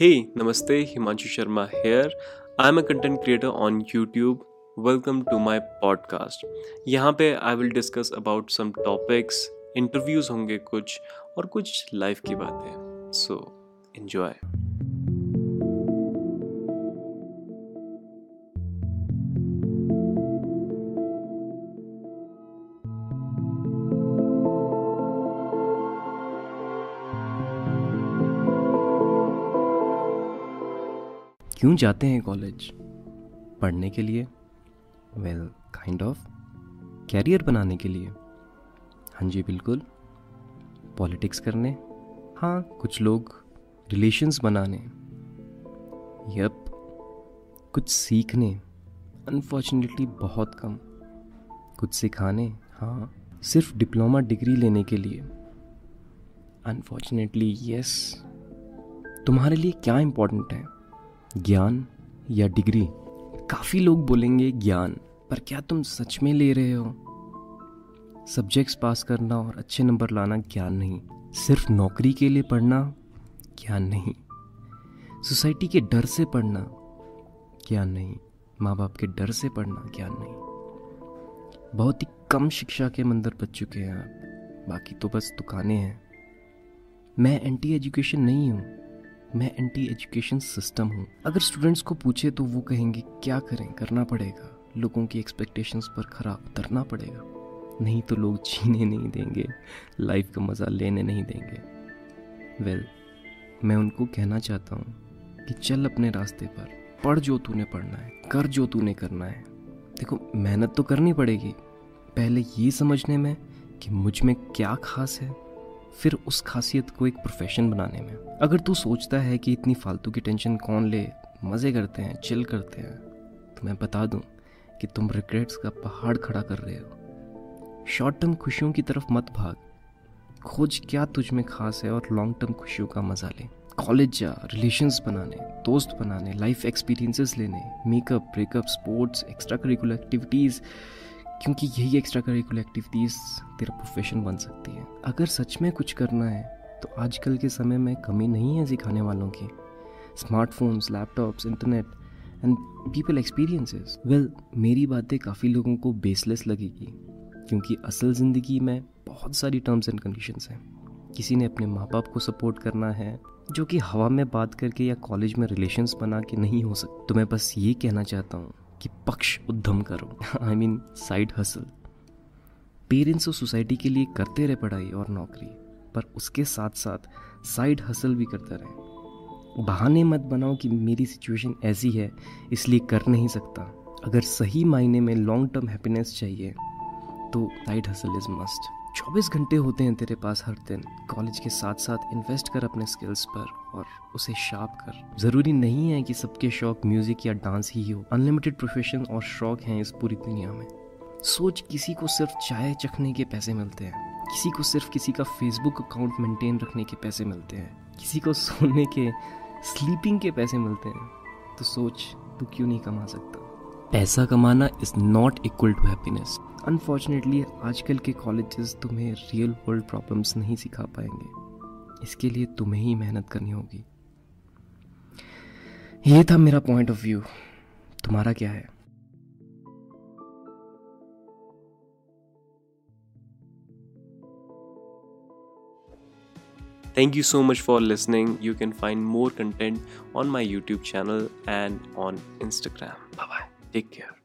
हे नमस्ते, Himanshu Sharma here I am a content creator on YouTube welcome to my podcast यहाँ पे I will discuss about some topics interviews होंगे कुछ, और कुछ लाइफ की बातें. सो इन्जॉय क्यों जाते हैं कॉलेज पढ़ने के लिए? वेल काइंड ऑफ़ कैरियर बनाने के लिए. हाँ जी बिल्कुल. पॉलिटिक्स करने. हाँ कुछ लोग रिलेशंस बनाने. यप कुछ सीखने. अनफॉर्चुनेटली बहुत कम. कुछ सिखाने. हाँ सिर्फ़ डिप्लोमा डिग्री लेने के लिए. अनफॉर्चुनेटली यस yes, तुम्हारे लिए क्या इम्पोर्टेंट है? ज्ञान या डिग्री? काफ़ी लोग बोलेंगे ज्ञान, पर क्या तुम सच में ले रहे हो? सब्जेक्ट्स पास करना और अच्छे नंबर लाना ज्ञान नहीं। सिर्फ़ नौकरी के लिए पढ़ना ज्ञान नहीं। सोसाइटी के डर से पढ़ना ज्ञान नहीं। माँ बाप के डर से पढ़ना ज्ञान नहीं। बहुत ही कम शिक्षा के मंदिर बच चुके हैं आप। बाकी तो बस दुकानें हैं। मैं एंटी एजुकेशन नहीं हूँ। मैं एंटी एजुकेशन सिस्टम हूँ। अगर स्टूडेंट्स को पूछे तो वो कहेंगे क्या करें? करना पड़ेगा। लोगों की एक्सपेक्टेशंस पर खरा उतरना पड़ेगा। नहीं तो लोग जीने नहीं देंगे। लाइफ का मज़ा लेने नहीं देंगे। वेल well, मैं उनको कहना चाहता हूँ कि चल अपने रास्ते पर। पढ़ जो तूने पढ़ना है कर जो तूने करना है। देखो मेहनत तो करनी पड़ेगी। पहले ये समझने में कि मुझमें क्या खास है। फिर उस खासियत को एक प्रोफेशन बनाने में। अगर तू सोचता है कि इतनी फालतू की टेंशन कौन ले, मज़े करते हैं चिल करते हैं तो मैं बता दूँ कि तुम रिग्रेट्स का पहाड़ खड़ा कर रहे हो। शॉर्ट टर्म खुशियों की तरफ़ मत भाग। खोज क्या तुझ में खास है और लॉन्ग टर्म खुशियों का मज़ा ले। कॉलेज जा रिलेशंस बनाने, दोस्त बनाने लाइफ एक्सपीरियंसेस लेने makeup breakup sports extra curricular activities क्योंकि यही एक्स्ट्रा करिकुलर एक्टिविटीज़ तेरा प्रोफेशन बन सकती है। अगर सच में कुछ करना है तो आजकल के समय में कमी नहीं है सिखाने वालों की। Smartphones laptops internet and people experiences well मेरी बातें काफ़ी लोगों को बेसलेस लगेगी, क्योंकि असल ज़िंदगी में बहुत सारी टर्म्स एंड कंडीशंस हैं। किसी ने अपने माँ बाप को सपोर्ट करना है, जो कि हवा में बात करके या कॉलेज में रिलेशंस बना के नहीं हो सकते तो मैं बस ये कहना चाहता हूँ कि पक्ष उद्यम करो। I mean side hustle parents और सोसाइटी के लिए करते रहे पढ़ाई और नौकरी, पर उसके साथ साथ साइड हसल भी करते रहे। बहाने मत बनाओ कि मेरी सिचुएशन ऐसी है, इसलिए कर नहीं सकता। अगर सही मायने में लॉन्ग टर्म हैप्पीनेस चाहिए तो साइड हसल इज़ मस्ट 24 घंटे होते हैं तेरे पास हर दिन। कॉलेज के साथ साथ इन्वेस्ट कर अपने स्किल्स पर और उसे शार्प कर। ज़रूरी नहीं है कि सबके शौक म्यूज़िक या डांस ही हो। अनलिमिटेड प्रोफेशन और शौक हैं इस पूरी दुनिया में। सोच किसी को सिर्फ़ चाय चखने के पैसे मिलते हैं। किसी को सिर्फ़ किसी का फेसबुक अकाउंट मेंटेन रखने के पैसे मिलते हैं। किसी को सोने के स्लीपिंग के पैसे मिलते हैं। तो सोच, तू क्यों नहीं कमा सकता? पैसा कमाना is not equal to happiness unfortunately आजकल के कॉलेजेस तुम्हें रियल वर्ल्ड प्रॉब्लम्स नहीं सिखा पाएँगे इसके लिए तुम्हें ही मेहनत करनी होगी ये था मेरा पॉइंट ऑफ़ व्यू तुम्हारा क्या है Thank you so much for listening. You can find more content on my YouTube channel and on Instagram. Bye bye. Take care.